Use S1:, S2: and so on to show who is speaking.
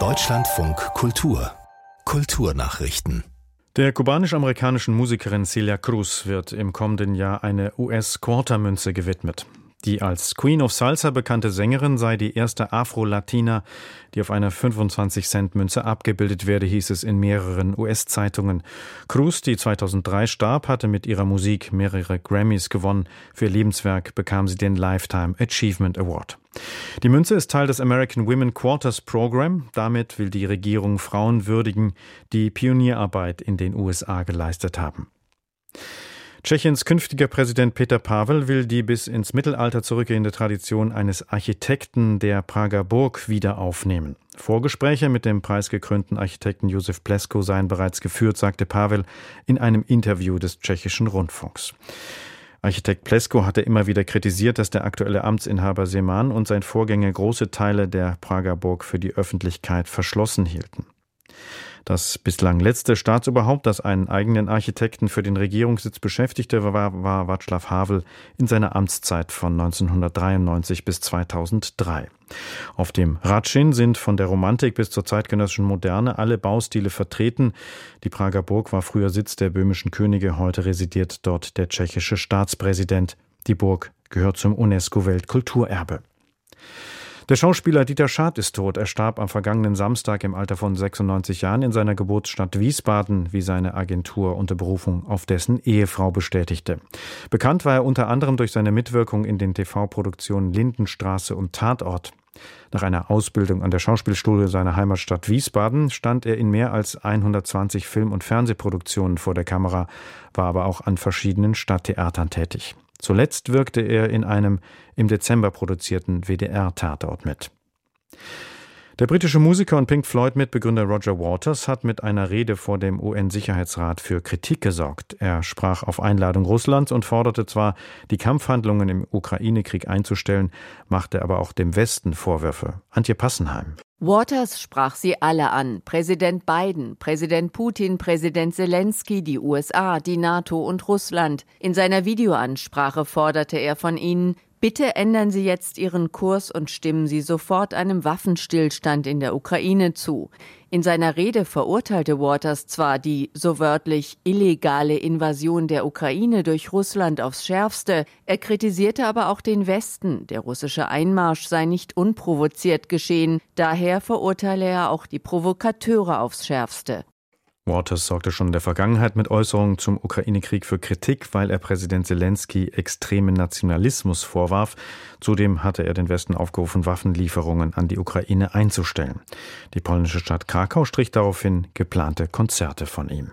S1: Deutschlandfunk Kultur Kulturnachrichten
S2: der kubanisch-amerikanischen Musikerin Celia Cruz wird im kommenden Jahr eine US-Quartermünze gewidmet. Die als Queen of Salsa bekannte Sängerin sei die erste Afro-Latina, die auf einer 25-Cent-Münze abgebildet werde, hieß es in mehreren US-Zeitungen. Cruz, die 2003 starb, hatte mit ihrer Musik mehrere Grammys gewonnen. Für ihr Lebenswerk bekam sie den Lifetime Achievement Award. Die Münze ist Teil des American Women Quarters Program. Damit will die Regierung Frauen würdigen, die Pionierarbeit in den USA geleistet haben. Tschechiens künftiger Präsident Peter Pavel will die bis ins Mittelalter zurückgehende Tradition eines Architekten der Prager Burg wieder aufnehmen. Vorgespräche mit dem preisgekrönten Architekten Josef Plesko seien bereits geführt, sagte Pavel in einem Interview des tschechischen Rundfunks. Architekt Plesko hatte immer wieder kritisiert, dass der aktuelle Amtsinhaber Seman und sein Vorgänger große Teile der Prager Burg für die Öffentlichkeit verschlossen hielten. Das bislang letzte Staatsoberhaupt, das einen eigenen Architekten für den Regierungssitz beschäftigte, war, war Václav Havel in seiner Amtszeit von 1993 bis 2003. Auf dem Ratschin sind von der Romantik bis zur zeitgenössischen Moderne alle Baustile vertreten. Die Prager Burg war früher Sitz der böhmischen Könige, heute residiert dort der tschechische Staatspräsident. Die Burg gehört zum UNESCO-Weltkulturerbe. Der Schauspieler Dieter Schad ist tot. Er starb am vergangenen Samstag im Alter von 96 Jahren in seiner Geburtsstadt Wiesbaden, wie seine Agentur unter Berufung auf dessen Ehefrau bestätigte. Bekannt war er unter anderem durch seine Mitwirkung in den TV-Produktionen Lindenstraße und Tatort. Nach einer Ausbildung an der Schauspielschule seiner Heimatstadt Wiesbaden stand er in mehr als 120 Film- und Fernsehproduktionen vor der Kamera, war aber auch an verschiedenen Stadttheatern tätig. Zuletzt wirkte er in einem im Dezember produzierten WDR-Tatort mit. Der britische Musiker und Pink Floyd-Mitbegründer Roger Waters hat mit einer Rede vor dem UN-Sicherheitsrat für Kritik gesorgt. Er sprach auf Einladung Russlands und forderte zwar, die Kampfhandlungen im Ukraine-Krieg einzustellen, machte aber auch dem Westen Vorwürfe. Antje Passenheim.
S3: Waters sprach sie alle an. Präsident Biden, Präsident Putin, Präsident Zelensky, die USA, die NATO und Russland. In seiner Videoansprache forderte er von ihnen, Bitte ändern Sie jetzt Ihren Kurs und stimmen Sie sofort einem Waffenstillstand in der Ukraine zu. In seiner Rede verurteilte Waters zwar die, so wörtlich, illegale Invasion der Ukraine durch Russland aufs schärfste, er kritisierte aber auch den Westen, der russische Einmarsch sei nicht unprovoziert geschehen, daher verurteile er auch die Provokateure aufs schärfste.
S2: Waters sorgte schon in der Vergangenheit mit Äußerungen zum Ukraine-Krieg für Kritik, weil er Präsident Zelensky extremen Nationalismus vorwarf. Zudem hatte er den Westen aufgerufen, Waffenlieferungen an die Ukraine einzustellen. Die polnische Stadt Krakau strich daraufhin geplante Konzerte von ihm.